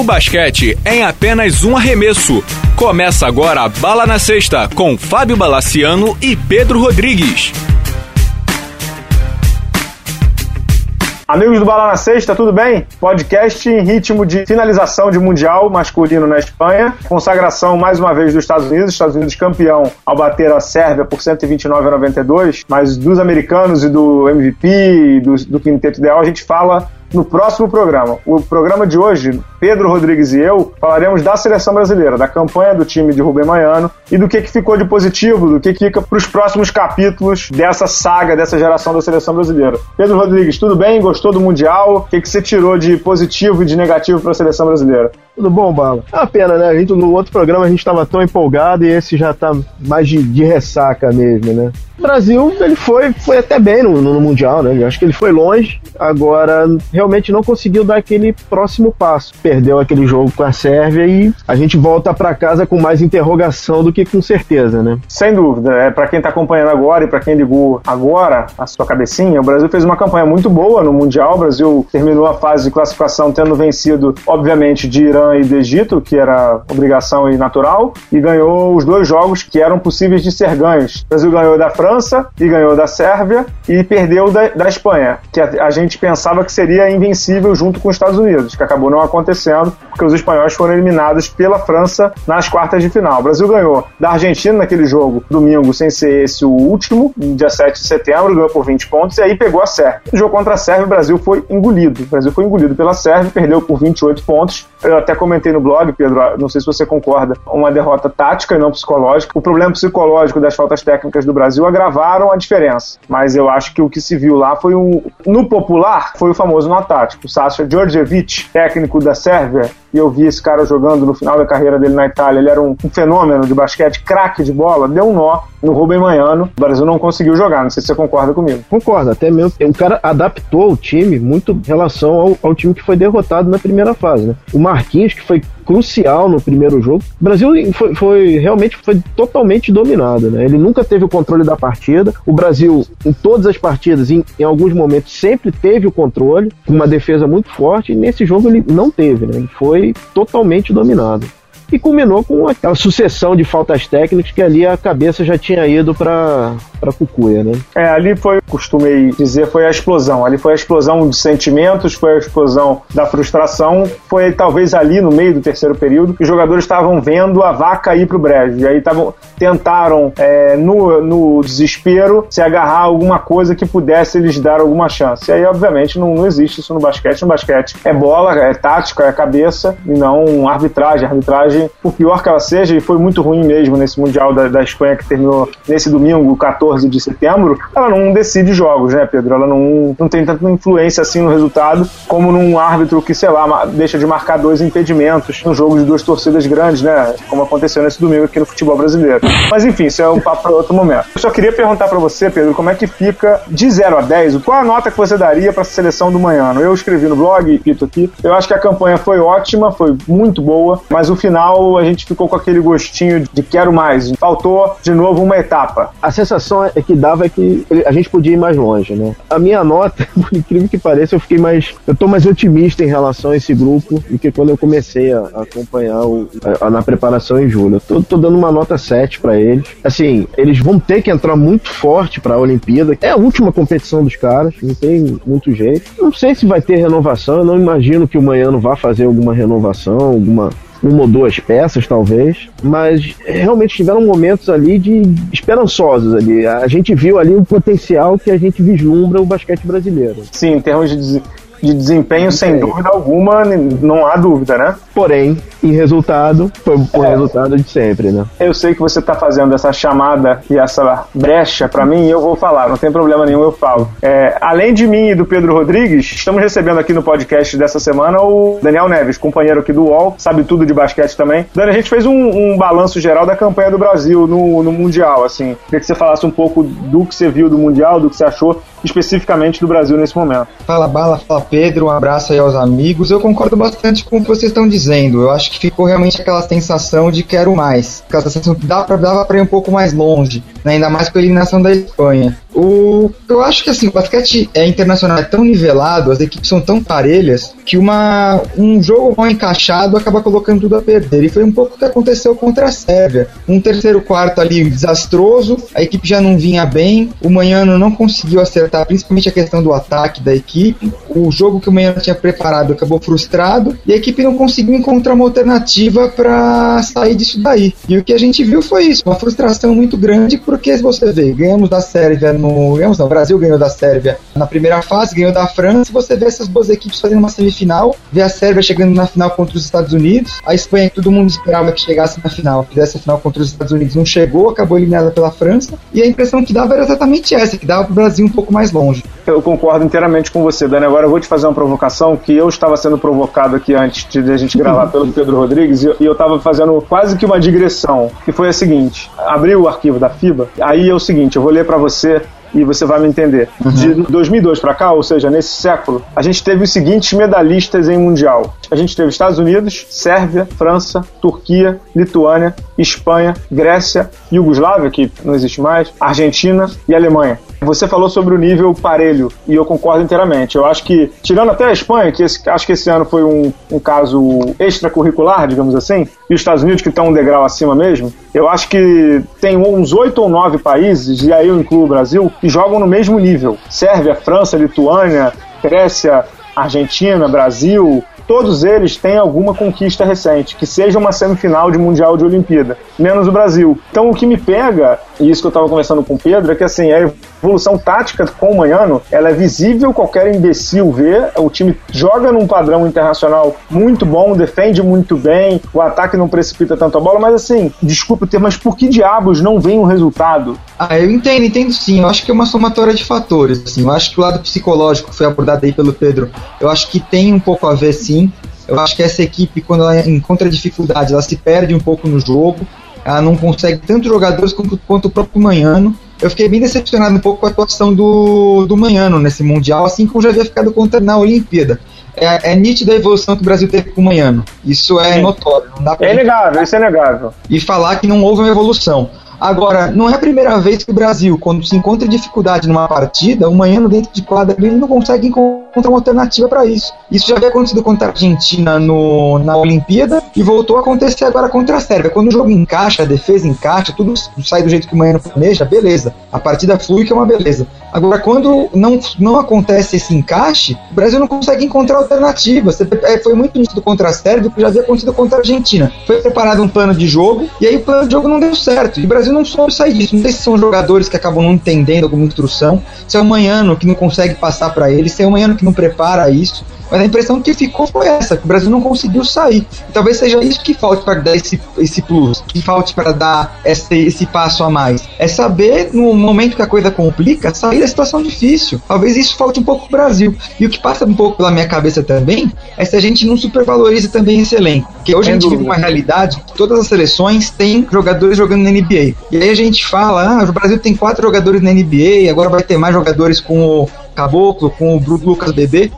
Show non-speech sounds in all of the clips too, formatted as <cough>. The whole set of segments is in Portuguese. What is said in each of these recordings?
O basquete em apenas um arremesso. Começa agora a Bala na Sexta com Fábio Balaciano e Pedro Rodrigues. Amigos do Bala na Sexta, tudo bem? Podcast em ritmo de finalização de Mundial masculino na Espanha. Consagração, mais uma vez, dos Estados Unidos. Estados Unidos campeão ao bater a Sérvia por 129 a 92. Mas dos americanos e do MVP do, do quinteto ideal, a gente fala no próximo programa. O programa de hoje, Pedro Rodrigues e eu falaremos da seleção brasileira, da campanha do time de Rubem Maiano e do que, que ficou de positivo, do que, que fica para os próximos capítulos dessa saga, dessa geração da seleção brasileira. Pedro Rodrigues, tudo bem? Gostou do Mundial? O que, que você tirou de positivo e de negativo para a seleção brasileira? Tudo bom, Bala? É uma pena, né? A gente, no outro programa a gente estava tão empolgado e esse já está mais de, de, ressaca mesmo, né? O Brasil, ele foi, foi até bem no, no, Mundial, né? Eu acho que ele foi longe, agora realmente não conseguiu dar aquele próximo passo. Perdeu aquele jogo com a Sérvia e a gente volta para casa com mais interrogação do que com certeza, né? Sem dúvida. É, para quem está acompanhando agora e para quem ligou agora a sua cabecinha, o Brasil fez uma campanha muito boa no Mundial. O Brasil terminou a fase de classificação tendo vencido, obviamente, de Irã e do Egito, que era obrigação e natural, e ganhou os dois jogos que eram possíveis de ser ganhos. O Brasil ganhou da França e ganhou da Sérvia e perdeu da, da Espanha, que a, a, gente pensava que seria invencível junto com os Estados Unidos, que acabou não acontecendo, porque os espanhóis foram eliminados pela França nas quartas de final. O Brasil ganhou da Argentina naquele jogo, domingo, sem ser esse o último, dia 7 de setembro, ganhou por 20 pontos, e aí pegou a Sérvia. No jogo contra a Sérvia, o Brasil foi engolido. O Brasil foi engolido pela Sérvia, perdeu por 28 pontos. Eu até comentei no blog, Pedro, não sei se você concorda, uma derrota tática e não psicológica. O problema psicológico das faltas técnicas do Brasil agravaram a diferença. Mas eu acho que o que se viu lá foi um. No popular, foi o famoso no tático. Sasha Djordjevic, técnico da Sérvia, e eu vi esse cara jogando no final da carreira dele na Itália. Ele era um, fenômeno de basquete, craque de bola, deu um nó no Rubem Manhano. O Brasil não conseguiu jogar, não sei se você concorda comigo. Concordo, até mesmo. O cara adaptou o time muito em relação ao, ao time que foi derrotado na primeira fase. Né? O Marquinhos, que foi crucial no primeiro jogo. O Brasil foi, foi, realmente foi totalmente dominado, né? Ele nunca teve o controle da partida. O Brasil, em todas as partidas, em, em alguns momentos, sempre teve o controle, uma defesa muito forte, e nesse jogo ele não teve, né? Ele foi totalmente dominado e culminou com aquela sucessão de faltas técnicas que ali a cabeça já tinha ido para para Cucuia, né? É, ali foi, costumei dizer, foi a explosão. Ali foi a explosão de sentimentos, foi a explosão da frustração. Foi talvez ali no meio do terceiro período que os jogadores estavam vendo a vaca ir pro brejo. E aí tavam, tentaram, é, no, no desespero, se agarrar a alguma coisa que pudesse lhes dar alguma chance. E aí, obviamente, não, não existe isso no basquete. No basquete é bola, é tática, é cabeça e não arbitragem. arbitragem por pior que ela seja, e foi muito ruim mesmo nesse Mundial da, da Espanha que terminou nesse domingo, 14 de setembro, ela não decide jogos, né, Pedro? Ela não, não tem tanta influência assim no resultado como num árbitro que, sei lá, deixa de marcar dois impedimentos num jogo de duas torcidas grandes, né? Como aconteceu nesse domingo aqui no futebol brasileiro. Mas enfim, isso é um papo para outro momento. Eu só queria perguntar para você, Pedro, como é que fica de 0 a 10, qual a nota que você daria para a seleção do manhã? Eu escrevi no blog, Pito aqui, eu acho que a campanha foi ótima, foi muito boa, mas o final final a gente ficou com aquele gostinho de quero mais. Faltou de novo uma etapa. A sensação é que dava é que a gente podia ir mais longe, né? A minha nota, <laughs> por incrível que pareça, eu fiquei mais. Eu tô mais otimista em relação a esse grupo do que quando eu comecei a, acompanhar o, a, a, na preparação em julho. Eu tô, tô dando uma nota 7 para eles. Assim, eles vão ter que entrar muito forte para a Olimpíada. É a última competição dos caras, não tem muito jeito. Não sei se vai ter renovação, eu não imagino que o Manhano vá fazer alguma renovação, alguma uma ou duas peças, talvez, mas realmente tiveram momentos ali de esperançosos ali. A gente viu ali o potencial que a gente vislumbra o basquete brasileiro. Sim, em termos de de desempenho, sem dúvida alguma, não há dúvida, né? Porém, em resultado, foi o é. resultado de sempre, né? Eu sei que você está fazendo essa chamada e essa brecha para mim, e eu vou falar, não tem problema nenhum, eu falo. É, além de mim e do Pedro Rodrigues, estamos recebendo aqui no podcast dessa semana o Daniel Neves, companheiro aqui do UOL, sabe tudo de basquete também. Dani, a gente fez um, um balanço geral da campanha do Brasil no, no Mundial, assim. Queria que você falasse um pouco do que você viu do Mundial, do que você achou especificamente do Brasil nesse momento. Fala Bala, fala Pedro, um abraço aí aos amigos. Eu concordo bastante com o que vocês estão dizendo. Eu acho que ficou realmente aquela sensação de quero mais. Aquela sensação que dava pra, dava pra ir um pouco mais longe. né? ainda mais com a eliminação da Espanha. O, eu acho que assim, o basquete é internacional é tão nivelado, as equipes são tão parelhas, que uma, um jogo mal encaixado acaba colocando tudo a perder. E foi um pouco o que aconteceu contra a Sérvia. Um terceiro quarto ali desastroso, a equipe já não vinha bem, o Manhano não conseguiu acertar, principalmente a questão do ataque da equipe. O jogo que o Manhano tinha preparado acabou frustrado e a equipe não conseguiu encontrar uma alternativa para sair disso daí. E o que a gente viu foi isso, uma frustração muito grande, porque você vê, ganhamos da Sérvia no. Ganhamos, não, o Brasil ganhou da Sérvia na primeira fase, ganhou da França, você vê essas duas equipes fazendo uma semifinal, vê a Sérvia chegando na final contra os Estados Unidos, a Espanha, que todo mundo esperava que chegasse na final, fizesse a final contra os Estados Unidos, não chegou, acabou eliminada pela França, e a impressão que dava era exatamente essa, que dava pro Brasil um pouco mais longe. Eu concordo inteiramente com você, Dani. Agora eu vou te fazer uma provocação que eu estava sendo provocado aqui antes de a gente gravar <laughs> pelo Pedro Rodrigues e eu estava fazendo quase que uma digressão, que foi a seguinte: abri o arquivo da FIBA, aí é o seguinte, eu vou ler para você e você vai me entender. Uhum. De 2002 para cá, ou seja, nesse século, a gente teve os seguintes medalhistas em Mundial. A gente teve Estados Unidos, Sérvia, França, Turquia, Lituânia, Espanha, Grécia, Iugoslávia, que não existe mais, Argentina e Alemanha. Você falou sobre o nível parelho e eu concordo inteiramente. Eu acho que, tirando até a Espanha, que esse, acho que esse ano foi um, um caso extracurricular, digamos assim, e os Estados Unidos, que estão um degrau acima mesmo, eu acho que tem uns oito ou nove países, e aí eu incluo o Brasil, que jogam no mesmo nível. Sérvia, França, Lituânia, Grécia, Argentina, Brasil, todos eles têm alguma conquista recente, que seja uma semifinal de Mundial de Olimpíada, menos o Brasil. Então o que me pega, e isso que eu estava conversando com o Pedro, é que assim, a evolução tática com o Manhano, ela é visível, qualquer imbecil vê, o time joga num padrão internacional muito bom, defende muito bem, o ataque não precipita tanto a bola, mas assim, desculpa o termo, mas por que diabos não vem um resultado? Ah, eu entendo, entendo sim, eu acho que é uma somatória de fatores, assim, eu acho que o lado psicológico foi abordado aí pelo Pedro, eu acho que tem um pouco a ver sim, eu acho que essa equipe, quando ela encontra dificuldades, ela se perde um pouco no jogo, ela não consegue tanto jogadores quanto, quanto o próprio Manhano, eu fiquei bem decepcionado um pouco com a atuação do, do Manhano nesse Mundial, assim como já havia ficado contra na Olimpíada. É, é nítida a evolução que o Brasil teve com o Manhano. Isso é Sim. notório. Não dá pra é negável, isso é negável. E falar que não houve uma evolução. Agora, não é a primeira vez que o Brasil, quando se encontra dificuldade numa partida, o Manhano dentro de quadra ele não consegue encontrar uma alternativa para isso. Isso já havia acontecido contra a Argentina no, na Olimpíada e voltou a acontecer agora contra a Sérvia. Quando o jogo encaixa, a defesa encaixa, tudo sai do jeito que o Manhano planeja, beleza. A partida flui que é uma beleza. Agora, quando não, não acontece esse encaixe, o Brasil não consegue encontrar alternativas. É, foi muito nítido contra a Sérvia, que já havia acontecido contra a Argentina. Foi preparado um plano de jogo e aí o plano de jogo não deu certo. E o Brasil Brasil não soube sair disso. Não sei se são jogadores que acabam não entendendo alguma instrução, se é o Manhano que não consegue passar para eles, se é o Manhano que não prepara isso. Mas a impressão que ficou foi essa, que o Brasil não conseguiu sair. E talvez seja isso que falte para dar esse, esse plus, que falte para dar esse, esse passo a mais. É saber, no momento que a coisa complica, sair da situação difícil. Talvez isso falte um pouco pro Brasil. E o que passa um pouco pela minha cabeça também é se a gente não supervaloriza também esse elenco. Porque hoje a gente vive uma realidade que todas as seleções têm jogadores jogando na NBA. E aí a gente fala, ah, o Brasil tem quatro jogadores na NBA, agora vai ter mais jogadores com o Caboclo, com o Bruno Lucas Bebê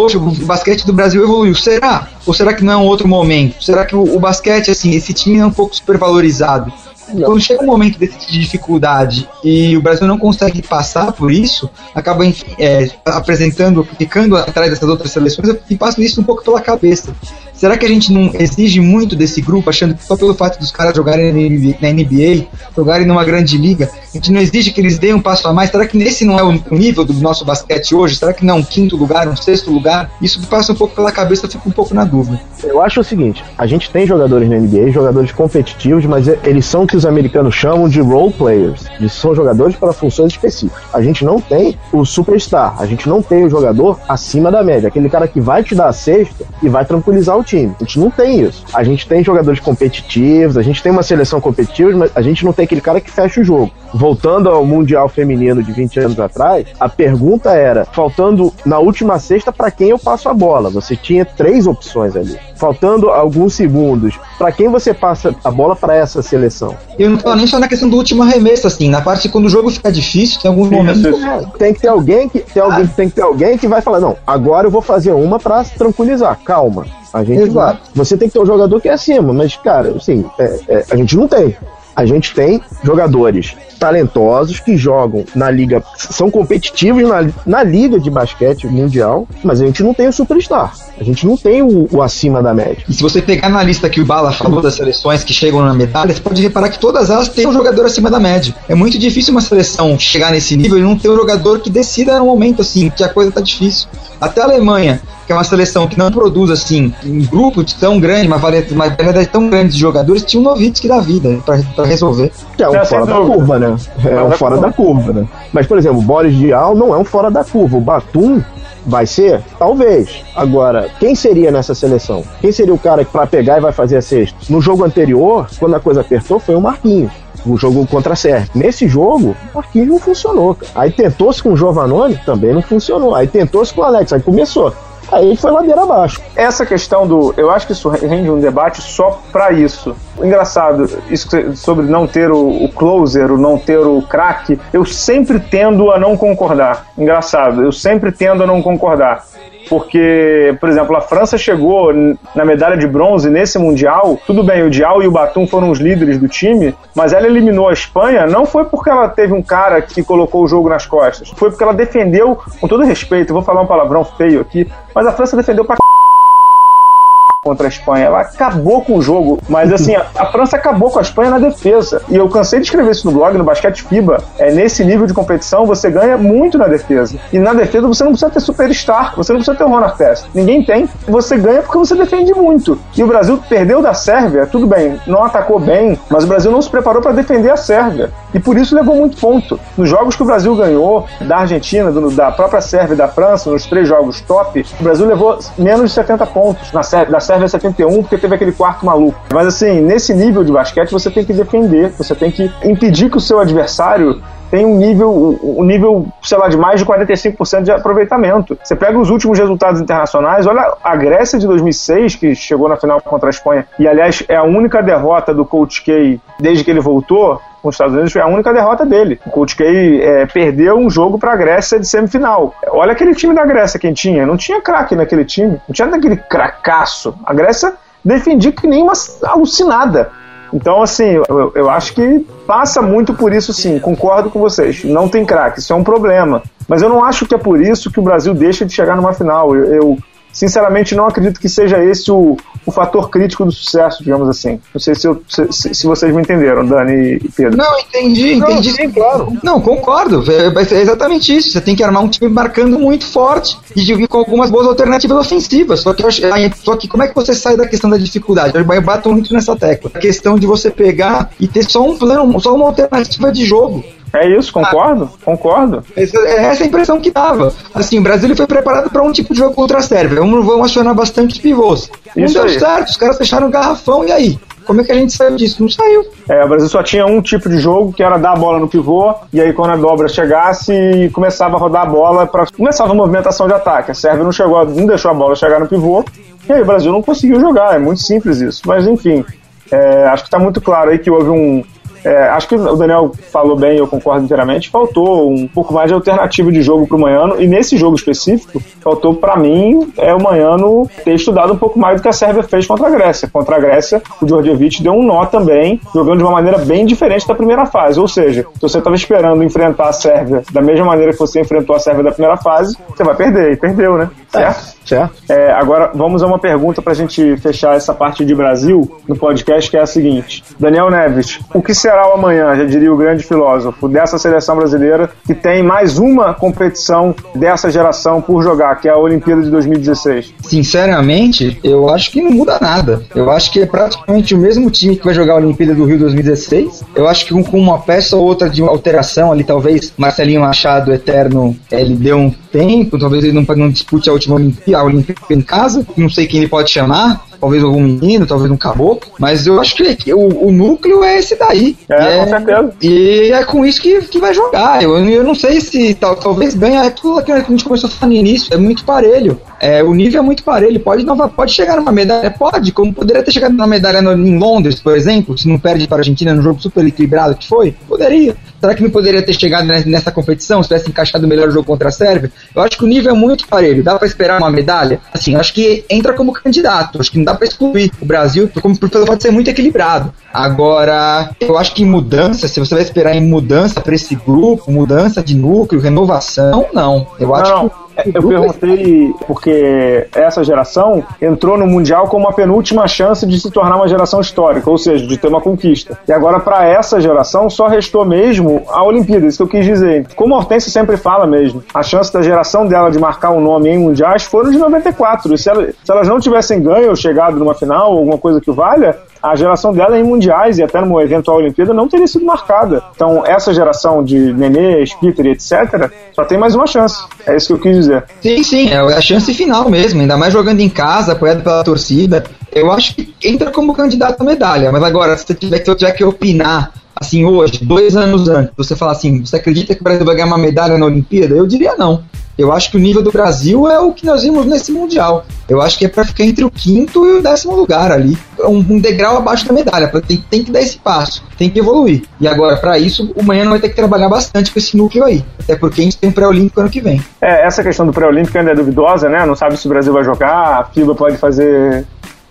poxa, o basquete do Brasil evoluiu. Será? Ou será que não é um outro momento? Será que o, o basquete, assim, esse time é um pouco supervalorizado? Quando chega um momento desse de dificuldade e o Brasil não consegue passar por isso, acaba é, apresentando, ficando atrás dessas outras seleções, e passa isso um pouco pela cabeça. Será que a gente não exige muito desse grupo, achando que só pelo fato dos caras jogarem na NBA, jogarem numa grande liga, a gente não exige que eles deem um passo a mais? Será que nesse não é o nível do nosso basquete hoje? Será que não é um quinto lugar, um sexto lugar? Isso passa um pouco pela cabeça, eu fico um pouco na dúvida. Eu acho o seguinte: a gente tem jogadores na NBA, jogadores competitivos, mas eles são que os americanos chamam de role players. Eles são jogadores para funções específicas. A gente não tem o superstar, a gente não tem o jogador acima da média, aquele cara que vai te dar a cesta e vai tranquilizar o time. A gente não tem isso. A gente tem jogadores competitivos, a gente tem uma seleção competitiva, mas a gente não tem aquele cara que fecha o jogo. Voltando ao Mundial Feminino de 20 anos atrás, a pergunta era: faltando na última sexta, para quem eu passo a bola? Você tinha três opções ali. Faltando alguns segundos, para quem você passa a bola para essa seleção? Eu não tô nem só na questão do último arremesso, assim, na parte quando o jogo fica difícil, tem alguns Sim, momentos. É, tem que ter alguém que tem alguém, ah. tem que ter alguém que vai falar: não, agora eu vou fazer uma para tranquilizar. Calma. A gente Exato. vai. Você tem que ter um jogador que é acima, mas, cara, assim, é, é, a gente não tem. A gente tem jogadores talentosos que jogam na liga, são competitivos na, na liga de basquete mundial, mas a gente não tem o superstar. A gente não tem o, o, acima da média. E se você pegar na lista que o Bala falou das seleções que chegam na medalha, você pode reparar que todas elas têm um jogador acima da média. É muito difícil uma seleção chegar nesse nível e não ter um jogador que decida no momento assim, que a coisa tá difícil. Até a Alemanha, que é uma seleção que não produz assim um grupo tão grande, uma variedade tão grande de jogadores, tinha um Novitsky da vida para resolver. Que é um é, fora da curva, né? É um fora da curva, né? Mas, por exemplo, o Boris Dial não é um fora da curva. O Batum Vai ser? Talvez. Agora, quem seria nessa seleção? Quem seria o cara que para pegar e vai fazer a sexta? No jogo anterior, quando a coisa apertou, foi o Marquinhos. O jogo contra a Sérvia. Nesse jogo, o Marquinhos não funcionou. Cara. Aí tentou-se com o Giovanoni, também não funcionou. Aí tentou-se com o Alex, aí começou. Aí foi ladeira abaixo. Essa questão do. Eu acho que isso rende um debate só para isso. Engraçado, isso sobre não ter o, o closer, o não ter o craque, eu sempre tendo a não concordar. Engraçado, eu sempre tendo a não concordar porque, por exemplo, a França chegou na medalha de bronze nesse Mundial. Tudo bem, o Dial e o Batum foram os líderes do time, mas ela eliminou a Espanha não foi porque ela teve um cara que colocou o jogo nas costas, foi porque ela defendeu, com todo respeito, vou falar um palavrão feio aqui, mas a França defendeu pra contra a Espanha. Ela acabou com o jogo, mas assim, a, a, França acabou com a Espanha na defesa. E eu cansei de escrever isso no blog, no Basquete FIBA. É, nesse nível de competição, você ganha muito na defesa. E na defesa você não precisa ter superstar, você não precisa ter Ron Artest. Ninguém tem. Você ganha porque você defende muito. E o Brasil perdeu da Sérvia, tudo bem, não atacou bem, mas o Brasil não se preparou para defender a Sérvia. E por isso levou muito ponto. Nos jogos que o Brasil ganhou, da Argentina, do, da própria Sérvia e da França, nos três jogos top, o Brasil levou menos de 70 pontos na Sérvia 71, porque teve aquele quarto maluco. Mas assim, nesse nível de basquete, você tem que defender, você tem que impedir que o seu adversário tem um nível, um nível, sei lá, de mais de 45% de aproveitamento. Você pega os últimos resultados internacionais, olha a Grécia de 2006, que chegou na final contra a Espanha, e aliás é a única derrota do Coach K desde que ele voltou, com os Estados Unidos foi a única derrota dele. O Coach K é, perdeu um jogo para a Grécia de semifinal. Olha aquele time da Grécia quem tinha. Não tinha craque naquele time. Não tinha daquele cracaço. A Grécia defendia que nem uma alucinada. Então, assim, eu, eu acho que passa muito por isso, sim. Concordo com vocês. Não tem craque, isso é um problema. Mas eu não acho que é por isso que o Brasil deixa de chegar numa final. eu, eu sinceramente não acredito que seja esse o, o fator crítico do sucesso, digamos assim. Não sei se, eu, se, se, vocês me entenderam, Dani e Pedro. Não, entendi, entendi. Não, sim, claro. Não, concordo. É, é, exatamente isso. Você tem que armar um time marcando muito forte e com algumas boas alternativas ofensivas. Só que, só que como é que você sai da questão da dificuldade? Eu bato muito nessa tecla. A questão de você pegar e ter só um plano, só uma alternativa de jogo. É isso, concordo, ah, concordo. Essa, é essa a impressão que dava. Assim, o Brasil foi preparado para um tipo de jogo contra a Sérvia. Vamos, vamos acionar bastante pivôs. Não isso deu aí. certo, os caras fecharam o garrafão e aí? Como é que a gente saiu disso? Não saiu. É, o Brasil só tinha um tipo de jogo, que era dar a bola no pivô, e aí quando a dobra chegasse, começava a rodar a bola, para começava a movimentação de ataque. A Sérvia não chegou, não deixou a bola chegar no pivô, e aí o Brasil não conseguiu jogar. É muito simples isso. Mas enfim, é, acho que está muito claro aí que houve um, é, acho que o Daniel falou bem, eu concordo inteiramente. Faltou um pouco mais de alternativa de jogo para o Manhano, e nesse jogo específico, faltou para mim é o Manhano ter estudado um pouco mais do que a Sérvia fez contra a Grécia. Contra a Grécia, o Djordjevic deu um nó também, jogando de uma maneira bem diferente da primeira fase. Ou seja, se você estava esperando enfrentar a Sérvia da mesma maneira que você enfrentou a Sérvia da primeira fase, você vai perder, e perdeu, né? Certo? Certo. É, agora, vamos a uma pergunta para a gente fechar essa parte de Brasil no podcast, que é a seguinte. Daniel Neves, o que será o amanhã, já diria o grande filósofo, dessa seleção brasileira que tem mais uma competição dessa geração por jogar, que é a Olimpíada de 2016? Sinceramente, eu acho que não muda nada. Eu acho que é praticamente o mesmo time que vai jogar a Olimpíada do Rio 2016. Eu acho que com uma peça ou outra de alteração ali, talvez Marcelinho Machado Eterno, ele deu um tempo, talvez ele não, não dispute a última Olimpíada a Olimpíada em casa, não sei quem ele pode chamar, talvez algum menino, talvez um caboclo, mas eu acho que o, o núcleo é esse daí. É, é, com certeza. E é com isso que, que vai jogar. Eu, eu não sei se tal, talvez ganha é tudo aquilo que a gente começou a falar no início, é muito parelho. É, o nível é muito parelho, pode, não, pode chegar numa medalha, pode, como poderia ter chegado numa medalha no, em Londres, por exemplo, se não perde para a Argentina no jogo super equilibrado que foi, poderia. Será que não poderia ter chegado nessa competição se tivesse encaixado o melhor jogo contra a Sérvia? Eu acho que o nível é muito parelho. Dá para esperar uma medalha? Assim, acho que entra como candidato. Acho que não dá para excluir o Brasil como pelo fato de ser muito equilibrado. Agora, eu acho que mudança, se você vai esperar em mudança para esse grupo, mudança de núcleo, renovação, não. Eu acho não. que eu perguntei porque essa geração entrou no Mundial com uma penúltima chance de se tornar uma geração histórica, ou seja, de ter uma conquista. E agora, para essa geração, só restou mesmo a Olimpíada, isso que eu quis dizer. Como a Hortência sempre fala mesmo, a chance da geração dela de marcar um nome em mundiais foram de 94. E se, ela, se elas não tivessem ganho ou chegado numa final, alguma coisa que valha, a geração dela em mundiais e até numa eventual Olimpíada não teria sido marcada. Então, essa geração de Nenê, Spitter etc., só tem mais uma chance. É isso que eu quis dizer. Sim, sim, é a chance final mesmo, ainda mais jogando em casa, apoiado pela torcida. Eu acho que entra como candidato à medalha, mas agora, se, tiver, se eu tiver que opinar assim, hoje, dois anos antes, você falar assim, você acredita que o Brasil vai ganhar uma medalha na Olimpíada? Eu diria não. Eu acho que o nível do Brasil é o que nós vimos nesse Mundial. Eu acho que é para ficar entre o quinto e o décimo lugar ali. Um, um degrau abaixo da medalha. Tem, tem que dar esse passo, tem que evoluir. E agora, para isso, o Manhã vai ter que trabalhar bastante com esse núcleo aí. Até porque a gente tem um pré-olímpico ano que vem. É, essa questão do pré-olímpico ainda é duvidosa, né? Não sabe se o Brasil vai jogar, a FIBA pode fazer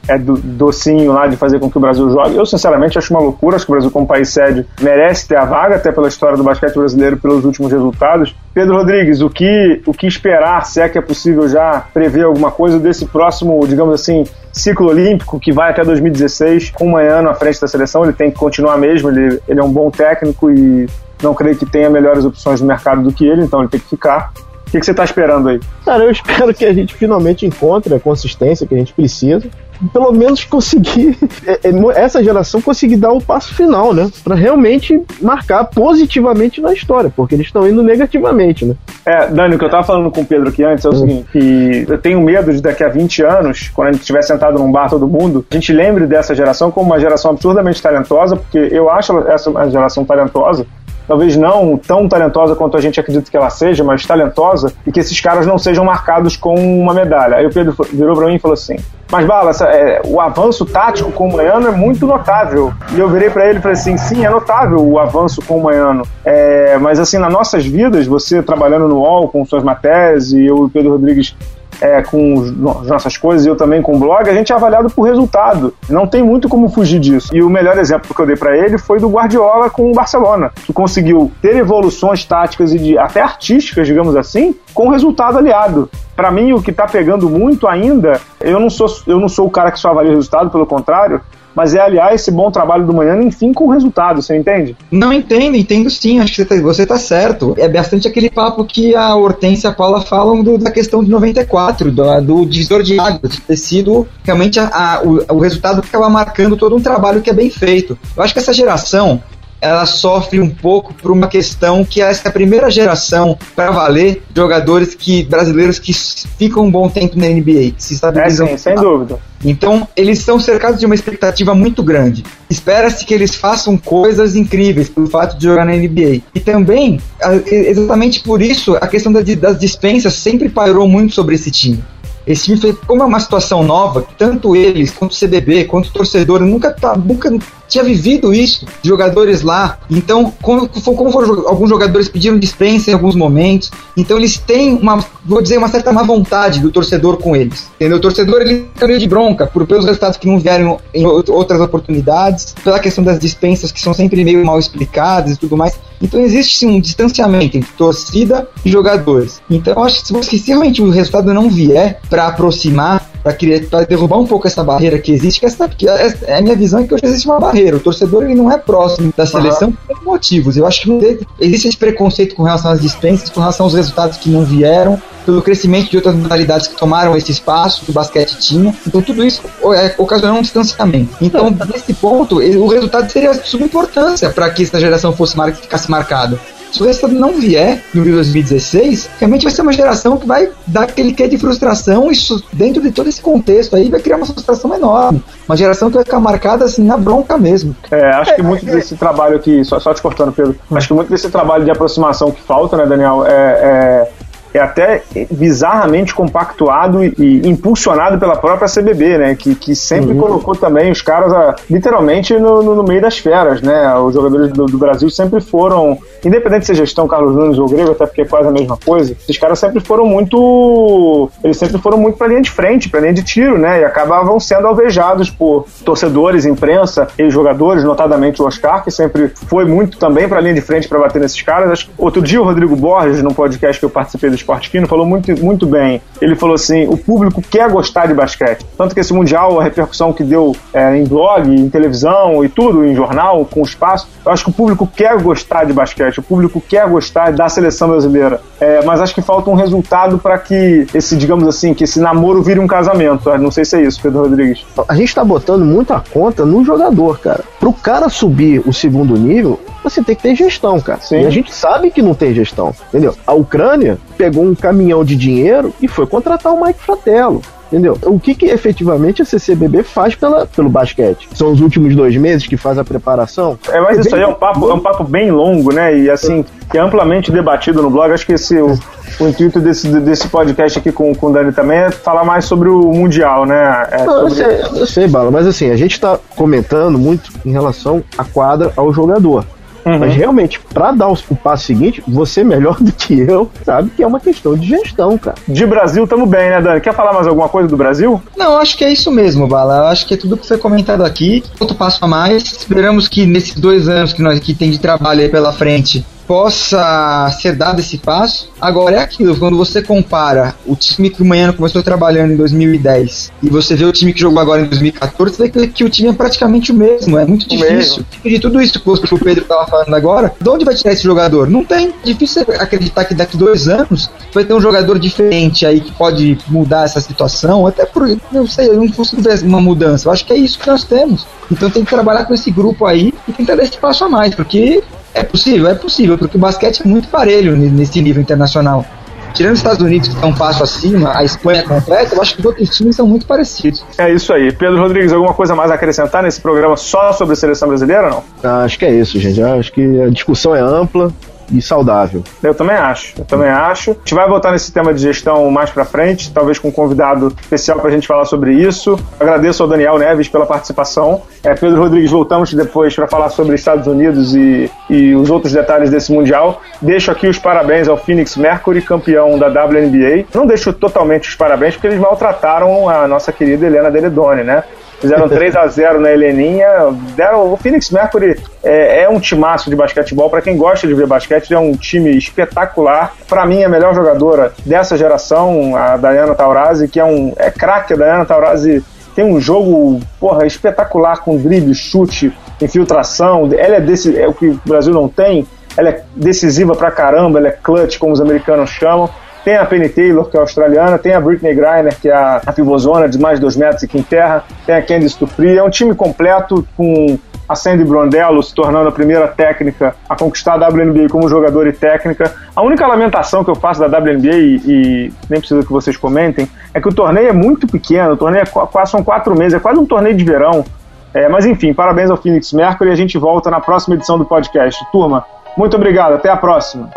é do, docinho lá de fazer com que o Brasil jogue. Eu, sinceramente, acho uma loucura. Acho que o Brasil, como país sede, merece ter a vaga, até pela história do basquete brasileiro, pelos últimos resultados. Pedro Rodrigues, o que, o que esperar, se é que é possível já prever alguma coisa desse próximo, digamos assim, ciclo olímpico que vai até 2016, com um ano à frente da seleção? Ele tem que continuar mesmo, ele, ele é um bom técnico e não creio que tenha melhores opções no mercado do que ele, então ele tem que ficar. O que, que você está esperando aí? Cara, eu espero que a gente finalmente encontre a consistência que a gente precisa pelo menos conseguir é, é, essa geração conseguir dar o passo final, né? Para realmente marcar positivamente na história, porque eles estão indo negativamente, né? É, Dani, o que eu tava falando com o Pedro aqui antes é o uhum. seguinte, que eu tenho medo de daqui a 20 anos, quando a gente estiver sentado num bar todo mundo, a gente lembre dessa geração como uma geração absurdamente talentosa, porque eu acho essa uma geração talentosa, talvez não tão talentosa quanto a gente acredita que ela seja, mas talentosa, e que esses caras não sejam marcados com uma medalha. Aí o Pedro virou pra mim e falou assim: Mas Bala, essa, é, o avanço tático com o Maiano é muito notável. E eu virei para ele e falei assim: Sim, é notável o avanço com o Maiano. É, mas assim, nas nossas vidas, você trabalhando no UOL com suas matérias e eu e o Pedro Rodrigues é, com as nossas coisas e eu também com o blog, a gente é avaliado por resultado. Não tem muito como fugir disso. E o melhor exemplo que eu dei para ele foi do Guardiola com o Barcelona, que conseguiu ter evoluções táticas e de, até artísticas, digamos assim, com resultado aliado. Para mim, o que está pegando muito ainda, eu não sou eu não sou o cara que só avalia o resultado, pelo contrário, mas é aliar esse bom trabalho do manhã, enfim, com resultado, você entende? Não entendo, entendo sim, acho que você tá, você tá certo. É bastante aquele papo que a Hortência e a Paula falam do, da questão de 94, do, do divisor de águas, de ter sido realmente a, a, o, o resultado que acaba marcando todo um trabalho que é bem feito. Eu acho que essa geração, ela sofre um pouco por uma questão que essa é a primeira geração para valer jogadores que brasileiros que ficam um bom tempo na NBA, que se estabilizam. É, sim, sem dúvida. Então, eles são cercados de uma expectativa muito grande. Espera-se que eles façam coisas incríveis pelo fato de jogar na NBA. E também, exatamente por isso, a questão das dispensas sempre pairou muito sobre esse time. Esse time foi, como é uma situação nova, tanto eles, quanto o CBB, quanto o torcedor, nunca, tá, nunca tinha vivido isso, jogadores lá. Então, como, como foram, alguns jogadores pediram dispensa em alguns momentos, então eles têm uma, vou dizer, uma certa má vontade do torcedor com eles. Entendeu? O torcedor ele meio de bronca por pelos resultados que não vieram em outras oportunidades, pela questão das dispensas que são sempre meio mal explicadas e tudo mais. Então existe sim um distanciamento entre torcida e jogadores. Então eu acho que se, se realmente o resultado não vier para aproximar para derrubar um pouco essa barreira que existe, que essa, que é, é a minha visão é que hoje existe uma barreira. O torcedor ele não é próximo da seleção uhum. por motivos. Eu acho que existe esse preconceito com relação às dispensas, com relação aos resultados que não vieram, pelo crescimento de outras modalidades que tomaram esse espaço que o basquete tinha. Então tudo isso é, ocasionou um distanciamento. Então, nesse ponto, o resultado seria de suma importância para que essa geração fosse mar ficasse marcada. Se o resultado não vier no 2016, realmente vai ser uma geração que vai dar aquele quê de frustração, isso dentro de todo esse contexto aí vai criar uma frustração enorme. Uma geração que vai ficar marcada assim na bronca mesmo. É, acho que muito desse trabalho aqui, só, só te cortando, Pedro, acho que muito desse trabalho de aproximação que falta, né, Daniel, é, é é até bizarramente compactuado e, e impulsionado pela própria CBB, né? Que, que sempre uhum. colocou também os caras a, literalmente no, no, no, meio das feras, né? Os jogadores do, do, Brasil sempre foram, independente se gestão Carlos Nunes ou Grego, até porque é quase a mesma coisa, esses caras sempre foram muito. Eles sempre foram muito pra linha de frente, pra linha de tiro, né? E acabavam sendo alvejados por torcedores, imprensa e jogadores, notadamente o Oscar, que sempre foi muito também pra linha de frente para bater nesses caras. Outro dia o Rodrigo Borges, num podcast que eu participei do Esporte Fino, falou muito, muito bem. Ele falou assim: o público quer gostar de basquete. Tanto que esse Mundial, a repercussão que deu é, em blog, em televisão e tudo, em jornal, com espaço, eu acho que o público quer gostar de basquete, o público quer gostar da seleção brasileira. É, mas acho que falta um resultado para que esse, digamos assim, que esse namoro vire um casamento. Não sei se é isso, Pedro Rodrigues. A gente tá botando muita conta no jogador, cara. Pro cara subir o segundo nível, você tem que ter gestão, cara. Sim. E a gente sabe que não tem gestão, entendeu? A Ucrânia pegou um caminhão de dinheiro e foi contratar o Mike Fratello. Entendeu? O que, que efetivamente a CCBB faz pela, pelo basquete? São os últimos dois meses que faz a preparação? É, mas é isso aí é um, papo, é um papo bem longo, né? E assim, que é amplamente debatido no blog. Acho que esse, o, o intuito desse, desse podcast aqui com, com o Dani também é falar mais sobre o Mundial, né? É Não, sobre... eu, sei, eu sei, Bala, mas assim, a gente está comentando muito em relação à quadra ao jogador. Uhum. Mas realmente, para dar o passo seguinte, você melhor do que eu sabe que é uma questão de gestão, cara. De Brasil, tamo bem, né, Dani? Quer falar mais alguma coisa do Brasil? Não, acho que é isso mesmo, Bala. Eu acho que é tudo que foi comentado aqui. Outro passo a mais. Esperamos que nesses dois anos que nós aqui tem de trabalho aí pela frente, possa ser dado esse passo. Agora é aquilo, quando você compara o time que o Manhã começou trabalhando em 2010 e você vê o time que jogou agora em 2014, você vê que o time é praticamente o mesmo, é muito difícil. De tudo isso que o Pedro estava falando agora, de onde vai tirar esse jogador? Não tem. Difícil acreditar que daqui dois anos vai ter um jogador diferente aí que pode mudar essa situação, até por, não sei, eu não fosse uma mudança. Eu acho que é isso que nós temos. Então tem que trabalhar com esse grupo aí e tentar dar esse passo a mais, porque é possível, é possível, porque o basquete é muito parelho nesse nível internacional. Tirando os Estados Unidos, que estão um passo acima, a Espanha completa, eu acho que os outros times são muito parecidos. É isso aí. Pedro Rodrigues, alguma coisa mais a acrescentar nesse programa só sobre a seleção brasileira, não? Ah, acho que é isso, gente. Acho que a discussão é ampla e saudável. Eu também acho, eu também acho. A gente vai voltar nesse tema de gestão mais para frente, talvez com um convidado especial para a gente falar sobre isso. Agradeço ao Daniel Neves pela participação. É, Pedro Rodrigues, voltamos depois para falar sobre Estados Unidos e, e os outros detalhes desse Mundial. Deixo aqui os parabéns ao Phoenix Mercury, campeão da WNBA. Não deixo totalmente os parabéns, porque eles maltrataram a nossa querida Helena Deledone, né? Fizeram 3 a 0 na Heleninha. Deram, o Phoenix Mercury é, é um timaço de basquetebol. Para quem gosta de ver basquete, é um time espetacular. Para mim, a melhor jogadora dessa geração, a Diana Taurasi, que é um é craque. A Diana Taurasi tem um jogo porra, espetacular com drible, chute, infiltração. Ela é desse, é o que o Brasil não tem. Ela é decisiva pra caramba, ela é clutch, como os americanos chamam. Tem a Penny Taylor, que é australiana, tem a Britney Griner, que é a, a pivôzona de mais de 2 metros e que enterra, tem a Candice Dufresne. É um time completo com a Sandy Brondello se tornando a primeira técnica a conquistar a WNBA como jogador e técnica. A única lamentação que eu faço da WNBA, e, e nem preciso que vocês comentem, é que o torneio é muito pequeno, o torneio é quase, são quatro meses, é quase um torneio de verão. É, mas enfim, parabéns ao Phoenix Mercury e a gente volta na próxima edição do podcast. Turma, muito obrigado, até a próxima.